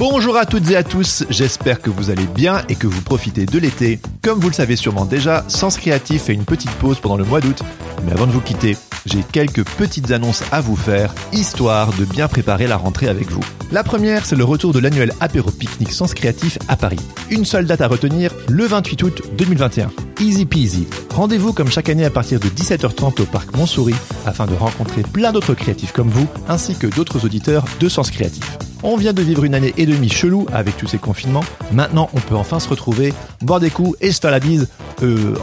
Bonjour à toutes et à tous, j'espère que vous allez bien et que vous profitez de l'été. Comme vous le savez sûrement déjà, Sens Créatif fait une petite pause pendant le mois d'août. Mais avant de vous quitter, j'ai quelques petites annonces à vous faire, histoire de bien préparer la rentrée avec vous. La première, c'est le retour de l'annuel apéro pique-nique Sens Créatif à Paris. Une seule date à retenir, le 28 août 2021. Easy peasy. Rendez-vous comme chaque année à partir de 17h30 au parc Montsouris afin de rencontrer plein d'autres créatifs comme vous, ainsi que d'autres auditeurs de Sens Créatif. On vient de vivre une année et demie chelou avec tous ces confinements. Maintenant, on peut enfin se retrouver, boire des coups et se faire la bise.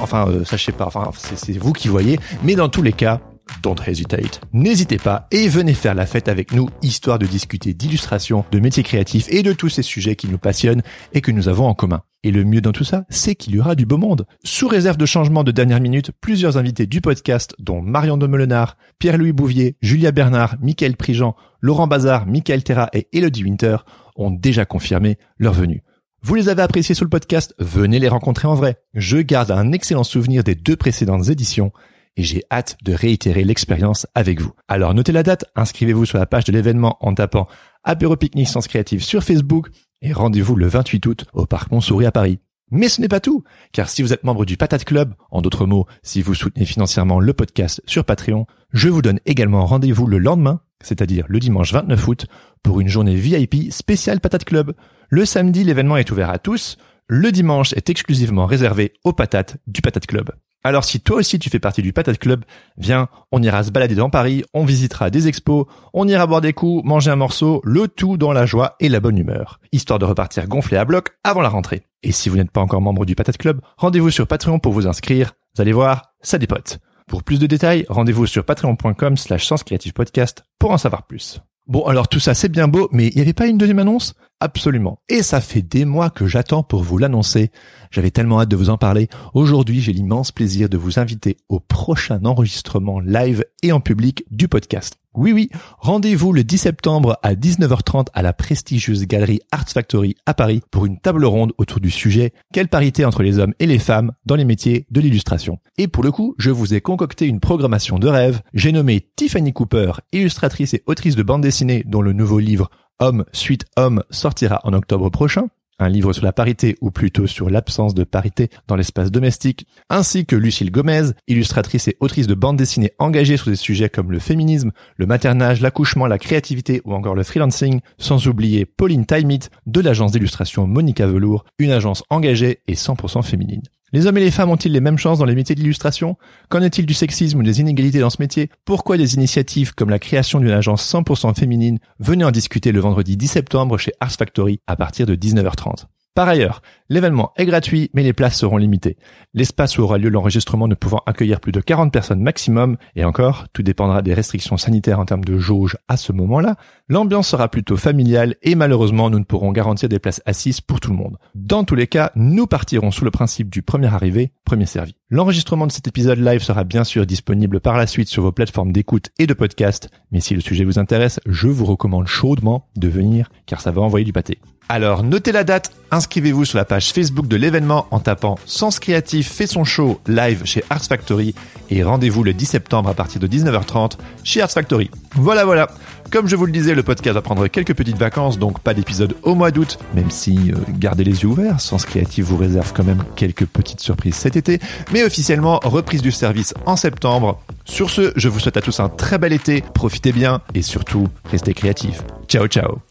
Enfin, euh, sais pas, enfin, c'est vous qui voyez. Mais dans tous les cas, don't hesitate. N'hésitez pas et venez faire la fête avec nous, histoire de discuter d'illustration, de métiers créatifs et de tous ces sujets qui nous passionnent et que nous avons en commun. Et le mieux dans tout ça, c'est qu'il y aura du beau monde. Sous réserve de changement de dernière minute, plusieurs invités du podcast, dont Marion de Melenard, Pierre-Louis Bouvier, Julia Bernard, Michael Prigent, Laurent Bazar, Michael Terra et Elodie Winter, ont déjà confirmé leur venue. Vous les avez appréciés sur le podcast, venez les rencontrer en vrai. Je garde un excellent souvenir des deux précédentes éditions et j'ai hâte de réitérer l'expérience avec vous. Alors notez la date, inscrivez-vous sur la page de l'événement en tapant Apéro Picnic Sens Créative sur Facebook et rendez-vous le 28 août au Parc Montsouris à Paris. Mais ce n'est pas tout, car si vous êtes membre du Patate Club, en d'autres mots, si vous soutenez financièrement le podcast sur Patreon, je vous donne également rendez-vous le lendemain, c'est-à-dire le dimanche 29 août, pour une journée VIP spéciale Patate Club. Le samedi, l'événement est ouvert à tous, le dimanche est exclusivement réservé aux patates du Patate Club. Alors si toi aussi tu fais partie du Patate Club, viens, on ira se balader dans Paris, on visitera des expos, on ira boire des coups, manger un morceau, le tout dans la joie et la bonne humeur, histoire de repartir gonflé à bloc avant la rentrée. Et si vous n'êtes pas encore membre du Patate Club, rendez-vous sur Patreon pour vous inscrire. Vous allez voir, ça dépote. Pour plus de détails, rendez-vous sur patreon.com slash podcast pour en savoir plus. Bon, alors tout ça c'est bien beau, mais il n'y avait pas une deuxième annonce? Absolument. Et ça fait des mois que j'attends pour vous l'annoncer. J'avais tellement hâte de vous en parler. Aujourd'hui, j'ai l'immense plaisir de vous inviter au prochain enregistrement live et en public du podcast. Oui, oui, rendez-vous le 10 septembre à 19h30 à la prestigieuse galerie Arts Factory à Paris pour une table ronde autour du sujet Quelle parité entre les hommes et les femmes dans les métiers de l'illustration? Et pour le coup, je vous ai concocté une programmation de rêve. J'ai nommé Tiffany Cooper, illustratrice et autrice de bande dessinée dont le nouveau livre Homme suite Homme sortira en octobre prochain, un livre sur la parité ou plutôt sur l'absence de parité dans l'espace domestique, ainsi que Lucille Gomez, illustratrice et autrice de bande dessinée engagée sur des sujets comme le féminisme, le maternage, l'accouchement, la créativité ou encore le freelancing, sans oublier Pauline Taimit de l'agence d'illustration Monica Velour, une agence engagée et 100% féminine. Les hommes et les femmes ont-ils les mêmes chances dans les métiers d'illustration Qu'en est-il du sexisme ou des inégalités dans ce métier? Pourquoi des initiatives comme la création d'une agence 100% féminine Venez en discuter le vendredi 10 septembre chez Ars Factory à partir de 19h30. Par ailleurs, l'événement est gratuit, mais les places seront limitées. L'espace où aura lieu l'enregistrement ne pouvant accueillir plus de 40 personnes maximum, et encore, tout dépendra des restrictions sanitaires en termes de jauge à ce moment-là, l'ambiance sera plutôt familiale et malheureusement nous ne pourrons garantir des places assises pour tout le monde. Dans tous les cas, nous partirons sous le principe du premier arrivé, premier servi. L'enregistrement de cet épisode live sera bien sûr disponible par la suite sur vos plateformes d'écoute et de podcast, mais si le sujet vous intéresse, je vous recommande chaudement de venir car ça va envoyer du pâté. Alors notez la date, inscrivez-vous sur la page Facebook de l'événement en tapant Sens Créatif fait son show live chez Arts Factory et rendez-vous le 10 septembre à partir de 19h30 chez Arts Factory. Voilà voilà. Comme je vous le disais, le podcast va prendre quelques petites vacances, donc pas d'épisode au mois d'août, même si euh, gardez les yeux ouverts, Sens Créatif vous réserve quand même quelques petites surprises cet été, mais officiellement reprise du service en septembre. Sur ce, je vous souhaite à tous un très bel été, profitez bien et surtout, restez créatifs. Ciao ciao